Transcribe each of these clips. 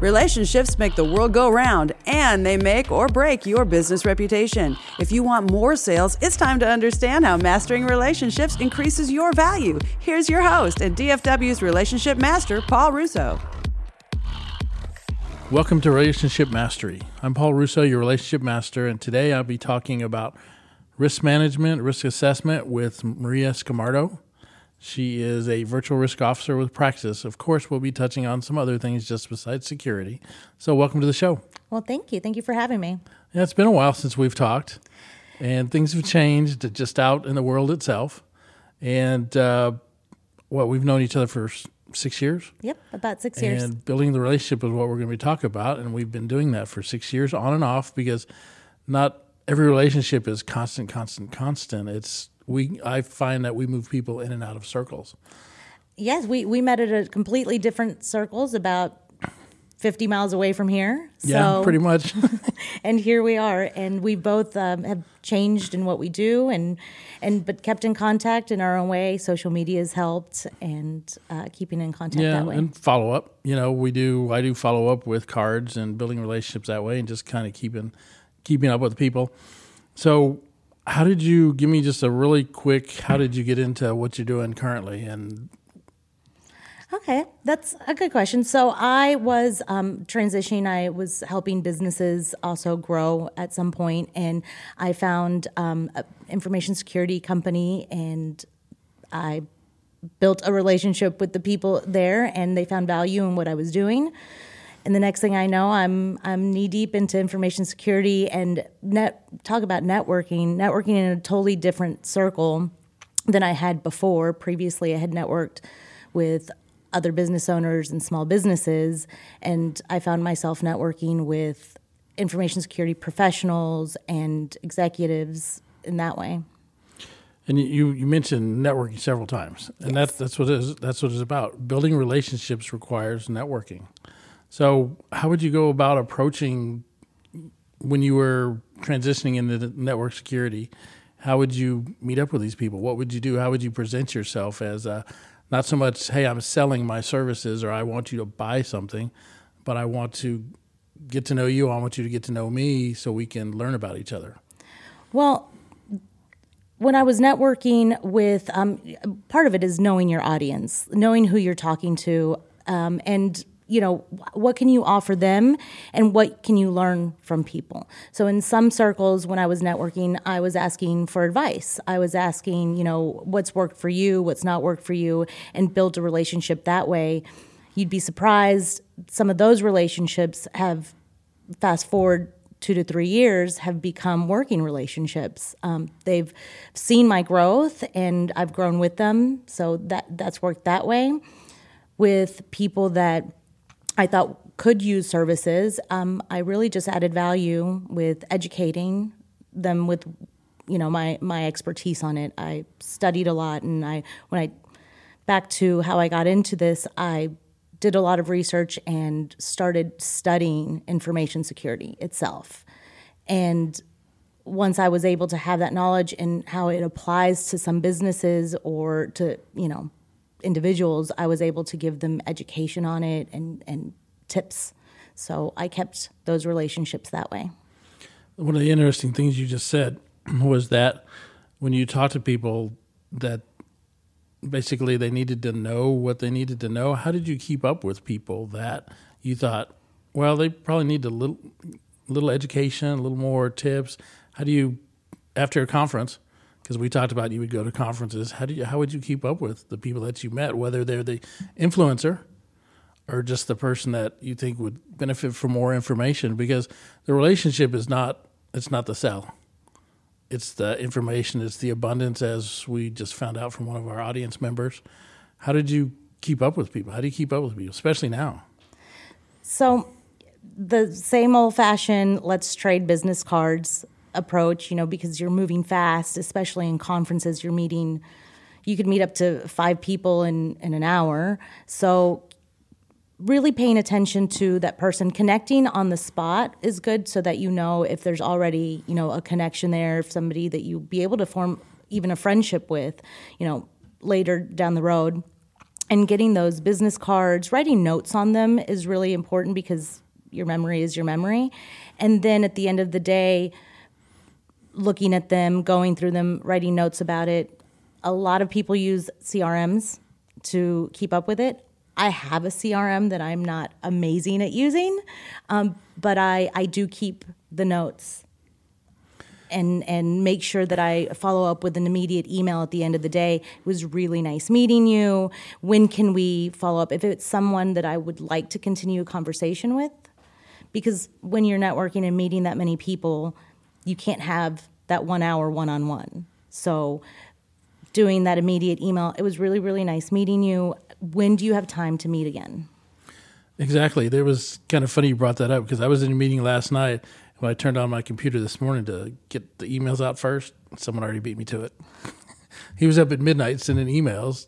Relationships make the world go round, and they make or break your business reputation. If you want more sales, it's time to understand how mastering relationships increases your value. Here's your host and DFW's relationship master, Paul Russo. Welcome to Relationship Mastery. I'm Paul Russo, your relationship master, and today I'll be talking about risk management, risk assessment with Maria Scamardo. She is a virtual risk officer with Praxis. Of course, we'll be touching on some other things just besides security. So, welcome to the show. Well, thank you. Thank you for having me. Yeah, it's been a while since we've talked, and things have changed just out in the world itself. And, uh, well, we've known each other for six years. Yep, about six years. And building the relationship is what we're going to be talking about. And we've been doing that for six years on and off because not every relationship is constant, constant, constant. It's we I find that we move people in and out of circles. Yes, we, we met at a completely different circles about 50 miles away from here. Yeah, pretty much. and here we are, and we both um, have changed in what we do, and and but kept in contact in our own way. Social media has helped, and uh, keeping in contact yeah, that way. and follow up. You know, we do. I do follow up with cards and building relationships that way, and just kind of keeping keeping up with people. So how did you give me just a really quick? How did you get into what you're doing currently? And okay, that's a good question. So I was um, transitioning. I was helping businesses also grow at some point, and I found um, an information security company, and I built a relationship with the people there, and they found value in what I was doing and the next thing I know, I'm I'm knee deep into information security and net talk about networking, networking in a totally different circle than I had before. Previously, I had networked with other business owners and small businesses, and I found myself networking with information security professionals and executives in that way. And you, you mentioned networking several times, and yes. that's that's what it is. That's what it's about. Building relationships requires networking. So, how would you go about approaching when you were transitioning into network security? How would you meet up with these people? What would you do? How would you present yourself as a, not so much, hey, I'm selling my services or I want you to buy something, but I want to get to know you. I want you to get to know me so we can learn about each other. Well, when I was networking with, um, part of it is knowing your audience, knowing who you're talking to, um, and you know what can you offer them and what can you learn from people? So in some circles when i was networking i was asking for advice. I was asking you know what's worked for you what's not worked for you and build a relationship that way. You'd be surprised some of those relationships have fast forward two to three years have become working relationships. Um, they've seen my growth and i've grown with them so that that's worked that way. With people that I thought could use services. Um, I really just added value with educating them with, you know, my my expertise on it. I studied a lot, and I when I back to how I got into this, I did a lot of research and started studying information security itself. And once I was able to have that knowledge and how it applies to some businesses or to, you know, individuals, I was able to give them education on it and, and tips. So I kept those relationships that way. One of the interesting things you just said was that when you talk to people that basically they needed to know what they needed to know, how did you keep up with people that you thought, well, they probably need a little little education, a little more tips? How do you after a conference because we talked about you would go to conferences. How do you how would you keep up with the people that you met, whether they're the influencer or just the person that you think would benefit from more information? Because the relationship is not it's not the sell. It's the information, it's the abundance as we just found out from one of our audience members. How did you keep up with people? How do you keep up with people, especially now? So the same old fashioned let's trade business cards approach, you know, because you're moving fast, especially in conferences, you're meeting, you could meet up to five people in, in an hour. So, really paying attention to that person connecting on the spot is good so that you know if there's already, you know, a connection there, if somebody that you be able to form even a friendship with, you know, later down the road. and getting those business cards, writing notes on them is really important because your memory is your memory. And then at the end of the day, looking at them, going through them, writing notes about it. A lot of people use CRMs to keep up with it. I have a CRM that I'm not amazing at using, um, but I, I do keep the notes and and make sure that I follow up with an immediate email at the end of the day. It was really nice meeting you. When can we follow up? If it's someone that I would like to continue a conversation with, because when you're networking and meeting that many people, you can't have that one hour one on one. So doing that immediate email, it was really really nice meeting you. When do you have time to meet again? Exactly. There was kind of funny you brought that up because I was in a meeting last night when I turned on my computer this morning to get the emails out first, someone already beat me to it. he was up at midnight sending emails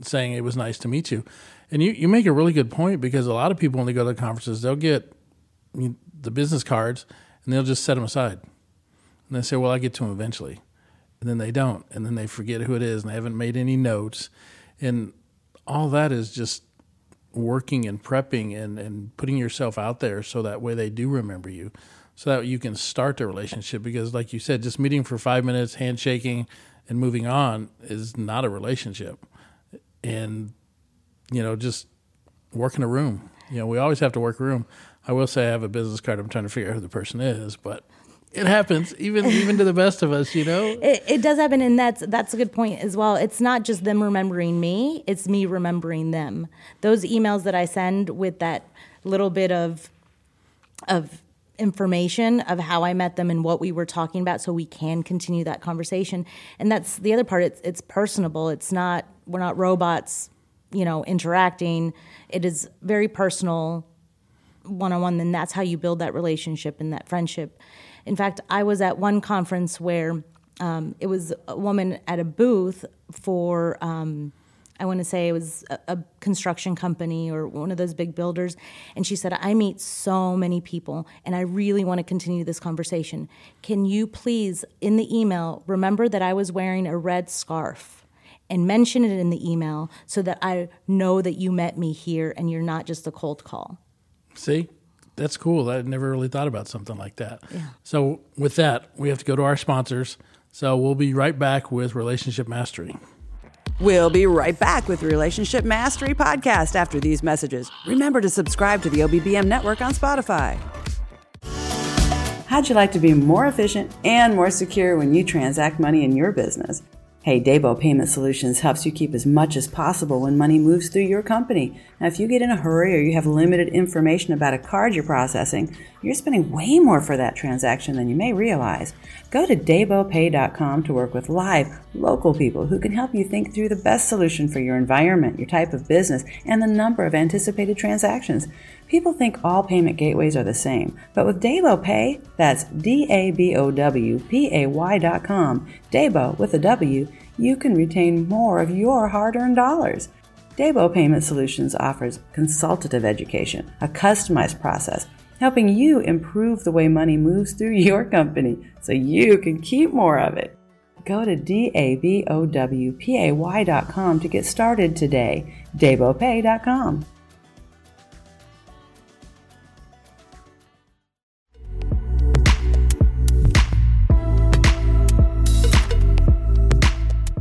saying it was nice to meet you. And you, you make a really good point because a lot of people when they go to the conferences, they'll get the business cards and they'll just set them aside. And they say, well, I'll get to them eventually. And then they don't. And then they forget who it is and they haven't made any notes. And all that is just working and prepping and, and putting yourself out there so that way they do remember you so that you can start the relationship. Because, like you said, just meeting for five minutes, handshaking, and moving on is not a relationship. And, you know, just work in a room. You know, we always have to work a room. I will say I have a business card. I'm trying to figure out who the person is, but it happens even even to the best of us you know it, it, does happen and that's that's a good point as well it's not just them remembering me it's me remembering them those emails that i send with that little bit of of information of how I met them and what we were talking about so we can continue that conversation. And that's the other part it's it's personable. It's not we're not robots, you know, interacting. It is very personal one-on-one then that's how you build that relationship and that friendship. In fact, I was at one conference where um, it was a woman at a booth for um, I want to say it was a, a, construction company or one of those big builders. And she said, I meet so many people and I really want to continue this conversation. Can you please, in the email, remember that I was wearing a red scarf and mention it in the email so that I know that you met me here and you're not just a cold call? See? That's cool. I never really thought about something like that. Yeah. So, with that, we have to go to our sponsors. So, we'll be right back with Relationship Mastery. We'll be right back with Relationship Mastery Podcast after these messages. Remember to subscribe to the OBBM network on Spotify. How'd you like to be more efficient and more secure when you transact money in your business? Hey, Dabow Payment Solutions helps you keep as much as possible when money moves through your company. Now, if you get in a hurry or you have limited information about a card you're processing, you're spending way more for that transaction than you may realize. Go to DabowPay.com to work with live, local people who can help you think through the best solution for your environment, your type of business, and the number of anticipated transactions. People think all payment gateways are the same, but with Dabow Pay, that's D A B O W P A Y dot com, Dabow with a W, you can retain more of your hard earned dollars. Dabow Payment Solutions offers consultative education, a customized process, helping you improve the way money moves through your company so you can keep more of it. Go to D-A-B-O-W-P-A-Y.com to get started today. DabowPay.com.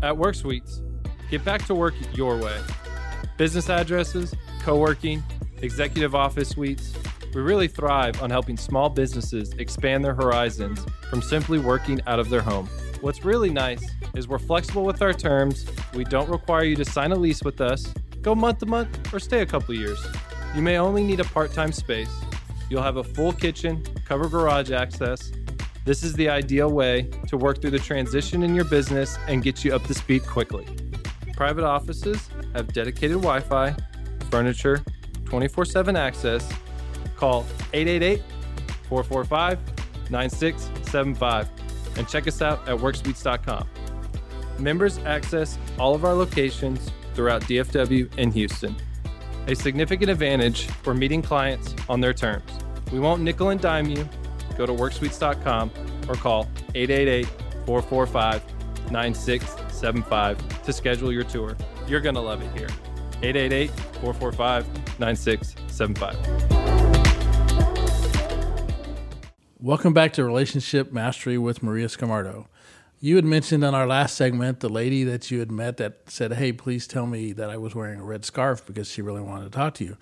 At Work Suites, get back to work your way. Business addresses, co working, executive office suites. We really thrive on helping small businesses expand their horizons from simply working out of their home. What's really nice is we're flexible with our terms. We don't require you to sign a lease with us, go month to month, or stay a couple years. You may only need a part time space. You'll have a full kitchen, covered garage access, this is the ideal way to work through the transition in your business and get you up to speed quickly. Private offices have dedicated Wi Fi, furniture, 24 7 access. Call 888 445 9675 and check us out at worksuites.com. Members access all of our locations throughout DFW and Houston. A significant advantage for meeting clients on their terms. We won't nickel and dime you go to worksuites.com or call 888 445 9675 to schedule your tour. You're going to love it here. 888 445 9675. Welcome back to Relationship Mastery with Maria Scamardo. You had mentioned on our last segment the lady that you had met that said, Hey, please tell me that I was wearing a red scarf because she really wanted to talk to you.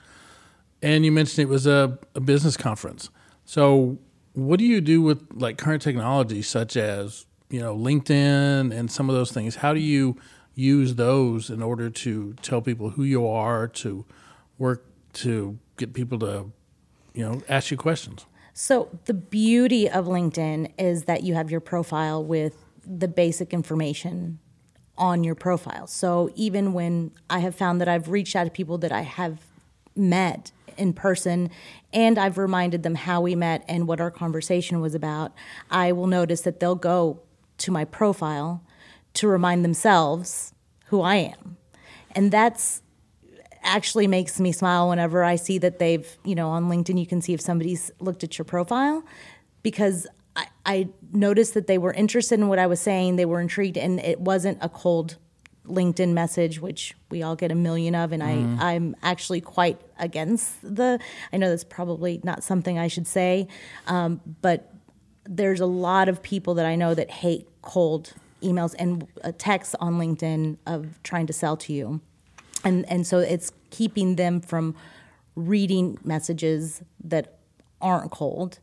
And you mentioned it was a, a business conference. So, what do you do with like current technology such as, you know, LinkedIn and some of those things? How do you use those in order to tell people who you are, to work to get people to, you know, ask you questions? So, the beauty of LinkedIn is that you have your profile with the basic information on your profile. So, even when I have found that I've reached out to people that I have met in person and I've reminded them how we met and what our conversation was about, I will notice that they'll go to my profile to remind themselves who I am. And that's actually makes me smile whenever I see that they've, you know, on LinkedIn, you can see if somebody's looked at your profile because I, noticed that they were interested in what I was saying. They were intrigued, and it wasn't a cold LinkedIn message, which we all get a million of. And mm. I, I'm actually quite against the, I know that's probably not something I should say, um, but there's a lot of people that I know that hate cold emails and uh, texts on LinkedIn of trying to sell to you and and so it's keeping them from reading messages that aren't cold.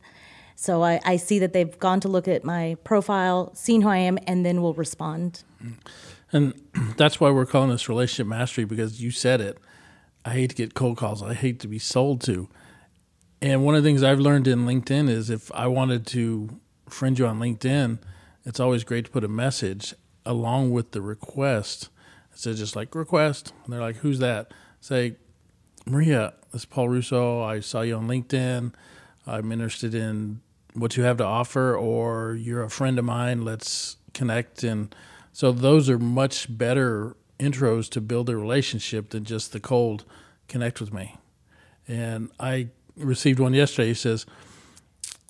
So I, I, see that they've gone to look at my profile, seen who I am, and then will respond. And that's why we're calling this relationship mastery because you said it. I hate to get cold calls. I hate to be sold to. And one of the things I've learned in LinkedIn is if I wanted to friend you on LinkedIn, it's always great to put a message along with the request so just like request, and they're like, "Who's that?" Say, Maria, this is Paul Russo. I saw you on LinkedIn. I'm interested in what you have to offer, or you're a friend of mine. Let's connect. And so those are much better intros to build a relationship than just the cold connect with me. And I received one yesterday. He says,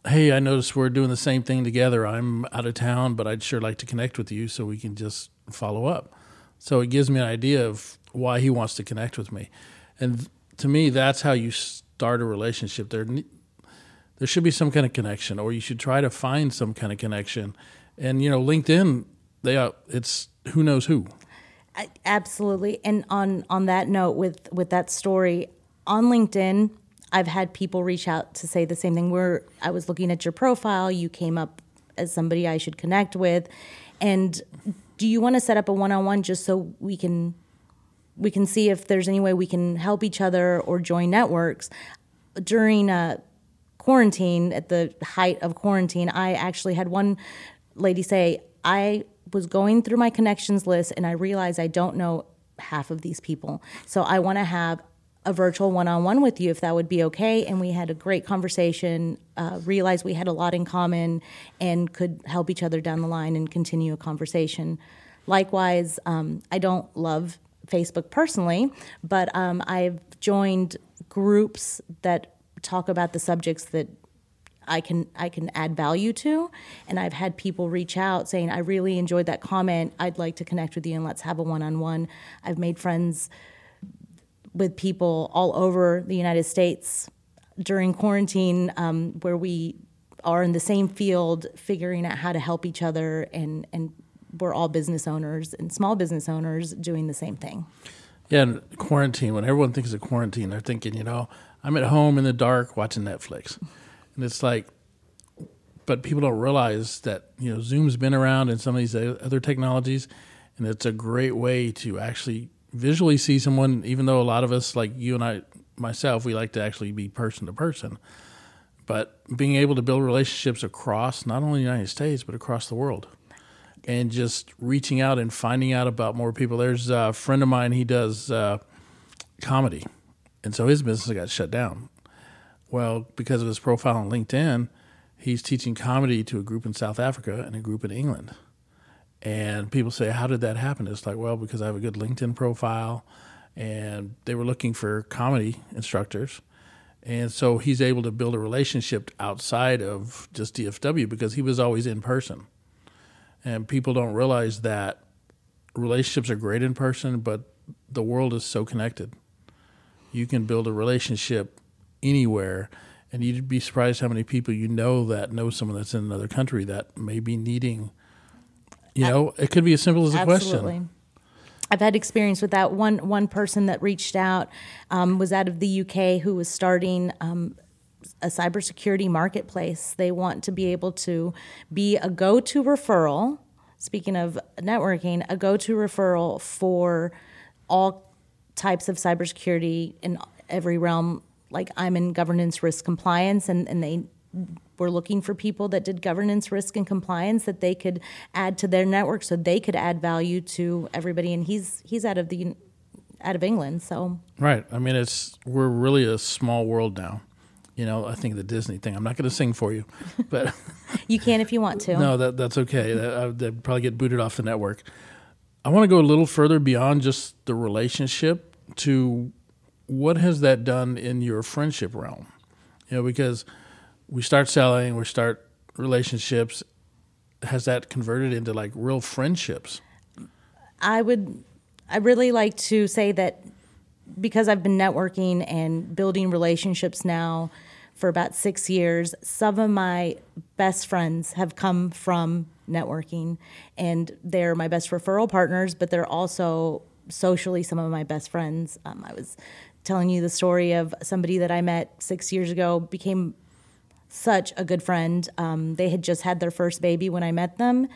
Hey, I noticed we're doing the same thing together. I'm out of town, but I'd sure like to connect with you so we can just follow up. So it gives me an idea of why he wants to connect with me. And to me, that's how you start a relationship. There, there should be some kind of connection, or you should try to find some kind of connection. And you know, LinkedIn, they are, it's who knows who. Absolutely. And on on that note, with with that story on LinkedIn, I've had people reach out to say the same thing. Where I was looking at your profile, you came up as somebody I should connect with, and do you want to set up a one-on-one just so we can we can see if there's any way we can help each other or join networks during uh, quarantine at the height of quarantine i actually had one lady say i was going through my connections list and i realized i don't know half of these people. So i want to have a virtual one-on-one with you if that would be okay and we had a great conversation uh, realized we had a lot in common and could help each other down the line and continue a conversation. Likewise um, i don't love facebook personally but um, i've joined groups that talk about the subjects that I can I can add value to. And I've had people reach out saying, I really enjoyed that comment. I'd like to connect with you and let's have a one on one. I've made friends with people all over the United States during quarantine, um, where we are in the same field, figuring out how to help each other, and and we're all business owners and small business owners doing the same thing. Yeah, and quarantine. When everyone thinks of quarantine, they're thinking, you know, I'm at home in the dark watching Netflix, and it's like, but people don't realize that you know Zoom's been around and some of these other technologies, and it's a great way to actually visually see someone, even though a lot of us, like you and I, myself, we like to actually be person to person. But being able to build relationships across not only the United States, but across the world. And just reaching out and finding out about more people. There's a friend of mine, he does uh, comedy. And so his business got shut down. Well, because of his profile on LinkedIn, he's teaching comedy to a group in South Africa and a group in England. And people say, How did that happen? It's like, Well, because I have a good LinkedIn profile. And they were looking for comedy instructors. And so he's able to build a relationship outside of just DFW because he was always in person. And people don't realize that relationships are great in person, but the world is so connected. You can build a relationship anywhere, and you'd be surprised how many people you know that know someone that's in another country that may be needing. You know, it could be as simple as a Absolutely. question. I've had experience with that. One one person that reached out um, was out of the UK who was starting um, a cybersecurity marketplace. They want to be able to be a go to referral. Speaking of networking, a go to referral for all types of cybersecurity in every realm. Like I'm in governance risk compliance, and, and they were looking for people that did governance risk and compliance that they could add to their network so they could add value to everybody and he's he's out of the out of England so Right. I mean, it's we're really a small world now. You know, I think the Disney thing. I'm not going to sing for you, but you can if you want to no, that that's okay. That, they'd probably get booted off the network. I want to go a little further beyond just the relationship to what has that done in your friendship realm? You know, because we start selling, we start relationships. Has that converted into like real friendships? I would I really like to say that because I've been networking and building relationships now for about 6 years, some of my best friends have come from networking and they're my best referral partners, but they're also socially some of my best friends. Um, I was telling you the story of somebody that I met 6 years ago became such a good friend. Um, they had just had their first baby when I met them.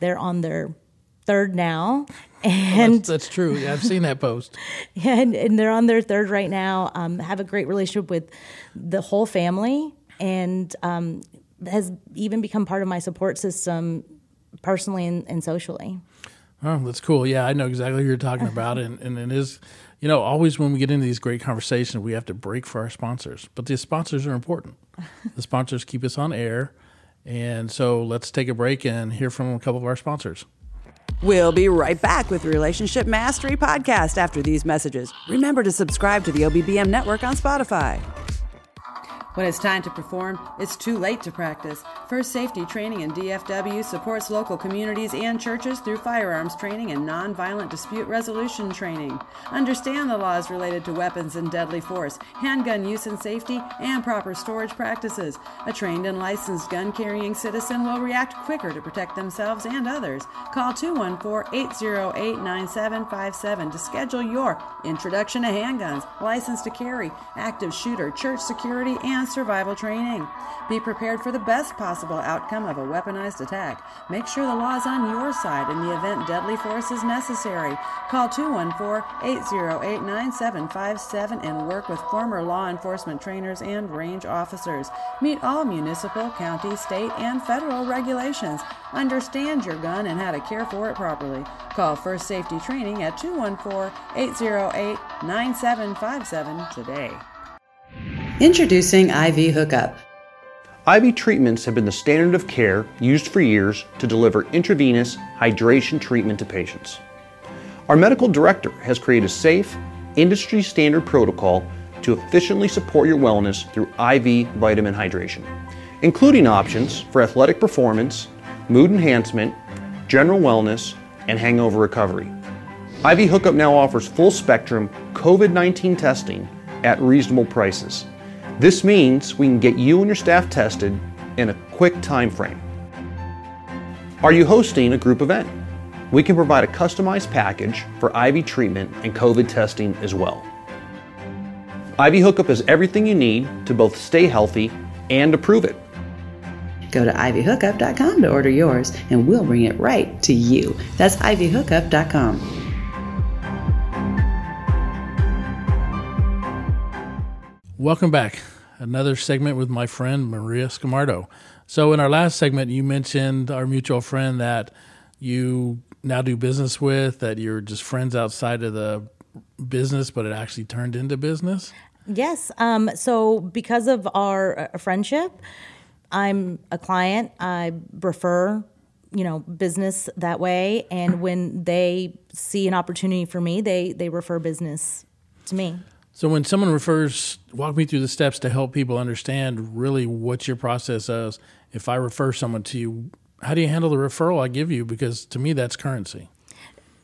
They're on their third now, and That's, that's true. Yeah, I've seen that post. and, and they're on their third right now. Um, have a great relationship with the whole family, and um, has even become part of my support system, personally and, and socially. Oh, that's cool. Yeah, I know exactly who you're talking about, and, and it is, you know, always when we get into these great conversations, we have to break for our sponsors. But the sponsors are important. the sponsors keep us on air, and so let's take a break and hear from a couple of our sponsors. We'll be right back with Relationship Mastery Podcast after these messages. Remember to subscribe to the OBBM network on Spotify. When it's time to perform, it's too late to practice. First Safety Training in DFW supports local communities and churches through firearms training and nonviolent dispute resolution training. Understand the laws related to weapons and deadly force, handgun use and safety, and proper storage practices. A trained and licensed gun carrying citizen will react quicker to protect themselves and others. Call 214 808 9757 to schedule your introduction to handguns, license to carry, active shooter, church security, and survival training. Be prepared for the best possible outcome of a weaponized attack. Make sure the law is on your side in the event deadly force is necessary. Call 214-808-9757 and work with former law enforcement trainers and range officers. Meet all municipal, county, state, and federal regulations. Understand your gun and how to care for it properly. Call First Safety Training at 214-808-9757 today. Introducing IV Hookup. IV treatments have been the standard of care used for years to deliver intravenous hydration treatment to patients. Our medical director has created a safe, industry standard protocol to efficiently support your wellness through IV vitamin hydration, including options for athletic performance, mood enhancement, general wellness, and hangover recovery. IV Hookup now offers full spectrum COVID 19 testing at reasonable prices. This means we can get you and your staff tested in a quick time frame. Are you hosting a group event? We can provide a customized package for IV treatment and COVID testing as well. IV Hookup is everything you need to both stay healthy and to prove it. Go to ivhookup.com to order yours, and we'll bring it right to you. That's ivhookup.com. Welcome back. Another segment with my friend Maria Scamardo. So, in our last segment, you mentioned our mutual friend that you now do business with, that you're just friends outside of the business, but it actually turned into business. Yes. Um, so because of our uh, friendship, I'm a client. I refer, you know, business that way, and when they see an opportunity for me, they they refer business to me. So, when someone refers, walk me through the steps to help people understand really what your process is. If I refer someone to you, how do you handle the referral I give you? Because to me, that's currency.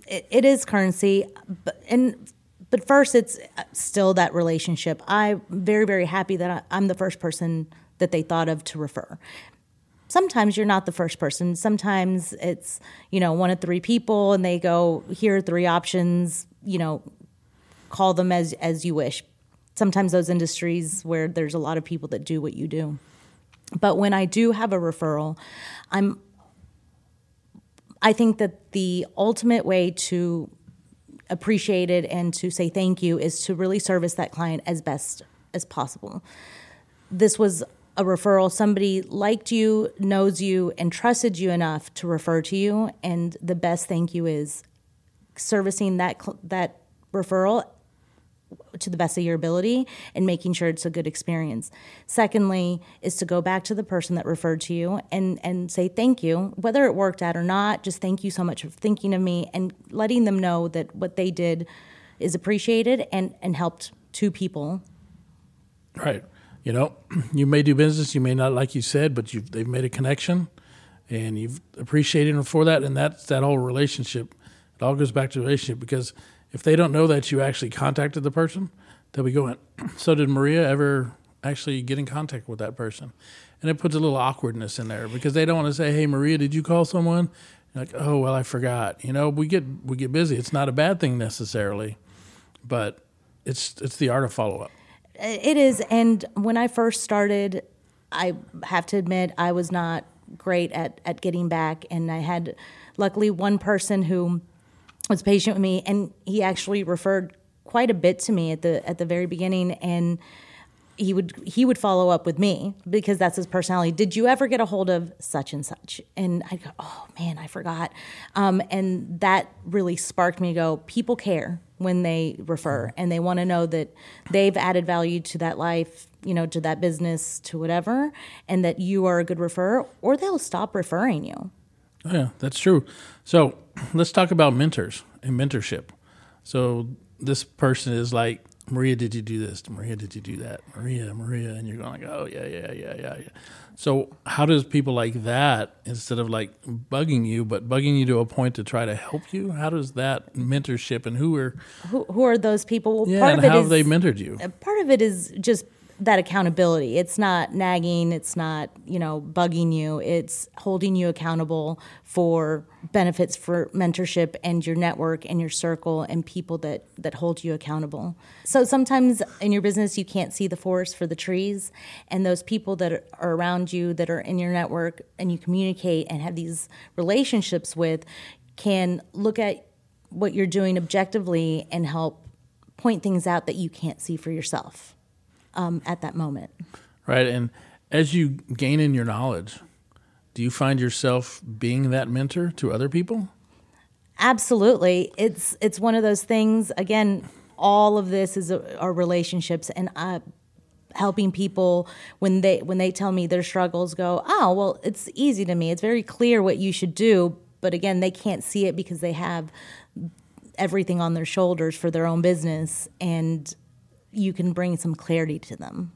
it, it is currency, but and but first it's uh, still that relationship. I'm very very happy that I, I'm the first person that they thought of to refer. Sometimes you're not the first person. Sometimes it's you know one of three people, and they go here are three options. You know, call them as as you wish. Sometimes those industries where there's a lot of people that do what you do. But when I do have a referral, I'm I think that the ultimate way to appreciate it and to say thank you is to really service that client as best as possible. This was a referral. Somebody liked you, knows you, and trusted you enough to refer to you. And the best thank you is servicing that that referral to the best of your ability and making sure it's a good experience. Secondly, is to go back to the person that referred to you and and say thank you, whether it worked out or not. Just thank you so much for thinking of me and letting them know that what they did is appreciated and and helped two people. Right. You know, you may do business, you may not like you said, but you've they've made a connection, and you've appreciated them for that, and that's that whole relationship. It all goes back to relationship because if they don't know that you actually contacted the person, they'll be going, So did Maria ever actually get in contact with that person? And it puts a little awkwardness in there because they don't want to say, Hey, Maria, did you call someone? Like, oh well, I forgot. You know, we get we get busy. It's not a bad thing necessarily, but it's it's the art of follow up. It is, and when I first started, I have to admit I was not great at at getting back, and I had luckily one person who was patient with me, and he actually referred quite a bit to me at the at the very beginning, and he would he would follow up with me because that's his personality. Did you ever get a hold of such and such? And I go, oh man, I forgot. Um, and that really sparked me to go. People care when they refer, and they want to know that they've added value to that life, you know, to that business, to whatever, and that you are a good referrer, or they'll stop referring you. Oh, yeah, that's true. So let's talk about mentors and mentorship. So this person is like, Maria, did you do this? Maria, did you do that? Maria, Maria, and you're going like, oh yeah, yeah, yeah, yeah, yeah. So how does people like that instead of like bugging you, but bugging you to a point to try to help you? How does that mentorship and who are who, who are those people? Well, yeah, part and of it how is, have they mentored you? Uh, part of it is just that accountability. It's not nagging, it's not, you know, bugging you. It's holding you accountable for benefits for mentorship and your network and your circle and people that that hold you accountable. So sometimes in your business you can't see the forest for the trees and those people that are around you that are in your network and you communicate and have these relationships with can look at what you're doing objectively and help point things out that you can't see for yourself um, at that moment. Right. And as you gain in your knowledge, do you find yourself being that mentor to other people? Absolutely. It's it's one of those things. Again, all of this is our relationships, and uh, helping people when they when they tell me their struggles. Go, oh well, it's easy to me. It's very clear what you should do. But again, they can't see it because they have everything on their shoulders for their own business, and you can bring some clarity to them.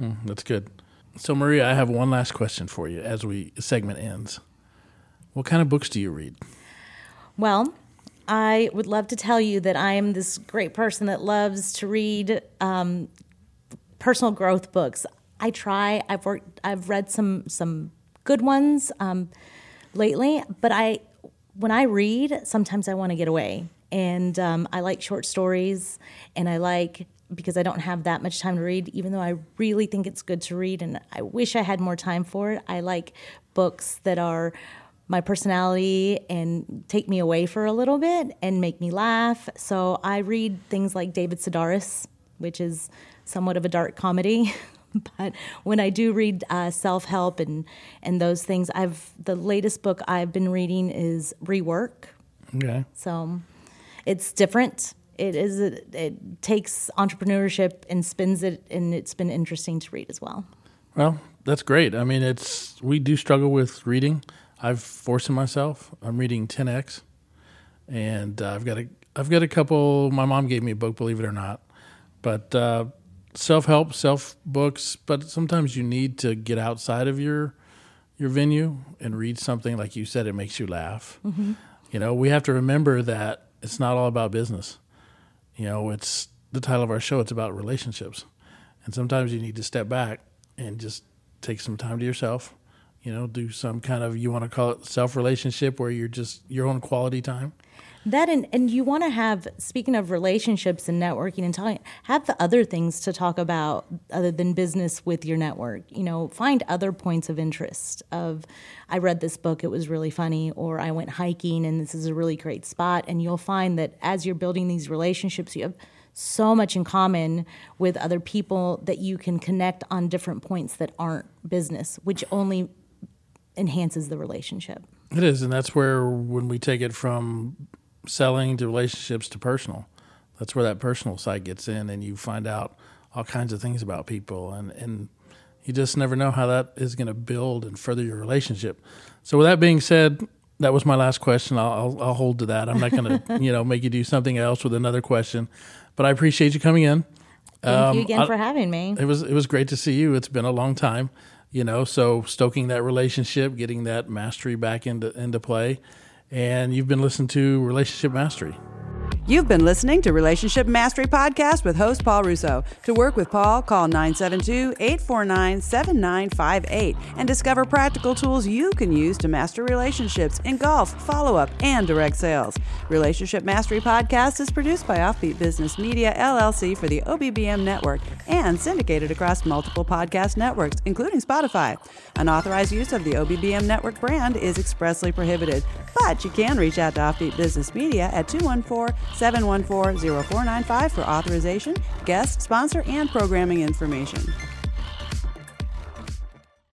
Mm, that's good. So, Maria, I have one last question for you as we segment ends. What kind of books do you read? Well, I would love to tell you that I am this great person that loves to read um, personal growth books. I try. I've worked. I've read some some good ones um, lately, but I when I read, sometimes I want to get away, and um, I like short stories, and I like because I don't have that much time to read, even though I really think it's good to read and I wish I had more time for it. I like books that are my personality and take me away for a little bit and make me laugh. So I read things like David Sedaris, which is somewhat of a dark comedy. but when I do read uh, self help and and those things, I've the latest book I've been reading is Rework. Okay. So it's different it is it takes entrepreneurship and spins it, and it's been interesting to read as well. Well, that's great. I mean, it's we do struggle with reading. I've forced myself. I'm reading 10x, and uh, I've got a I've got a couple. My mom gave me a book, believe it or not, but uh, self help, self books. But sometimes you need to get outside of your your venue and read something like you said. It makes you laugh. Mm-hmm. You know, we have to remember that it's not all about business. You know, it's the title of our show. It's about relationships, and sometimes you need to step back and just take some time to yourself. You know, do some kind of you want to call it self relationship where you're just your own quality time. That and, and you want to have speaking of relationships and networking and talking have the other things to talk about other than business with your network. You know, find other points of interest of I read this book, it was really funny, or I went hiking and this is a really great spot. And you'll find that as you're building these relationships, you have so much in common with other people that you can connect on different points that aren't business, which only enhances the relationship. It is, and that's where when we take it from selling to relationships to personal. That's where that personal side gets in, and you find out all kinds of things about people, and and you just never know how that is going to build and further your relationship. So, with that being said, that was my last question. I'll I'll, I'll hold to that. I'm not going to you know make you do something else with another question, but I appreciate you coming in. Thank um, you again I, for having me. It was it was great to see you. It's been a long time, you know. So stoking that relationship, getting that mastery back into into play and you've been listening to Relationship Mastery. You've been listening to Relationship Mastery Podcast with host Paul Russo. To work with Paul, call 972 849 7958 and discover practical tools you can use to master relationships in golf, follow up, and direct sales. Relationship Mastery Podcast is produced by Offbeat Business Media, LLC, for the OBBM network and syndicated across multiple podcast networks, including Spotify. Unauthorized use of the OBBM network brand is expressly prohibited, but you can reach out to Offbeat Business Media at 214 714 0495 for authorization, guest, sponsor, and programming information.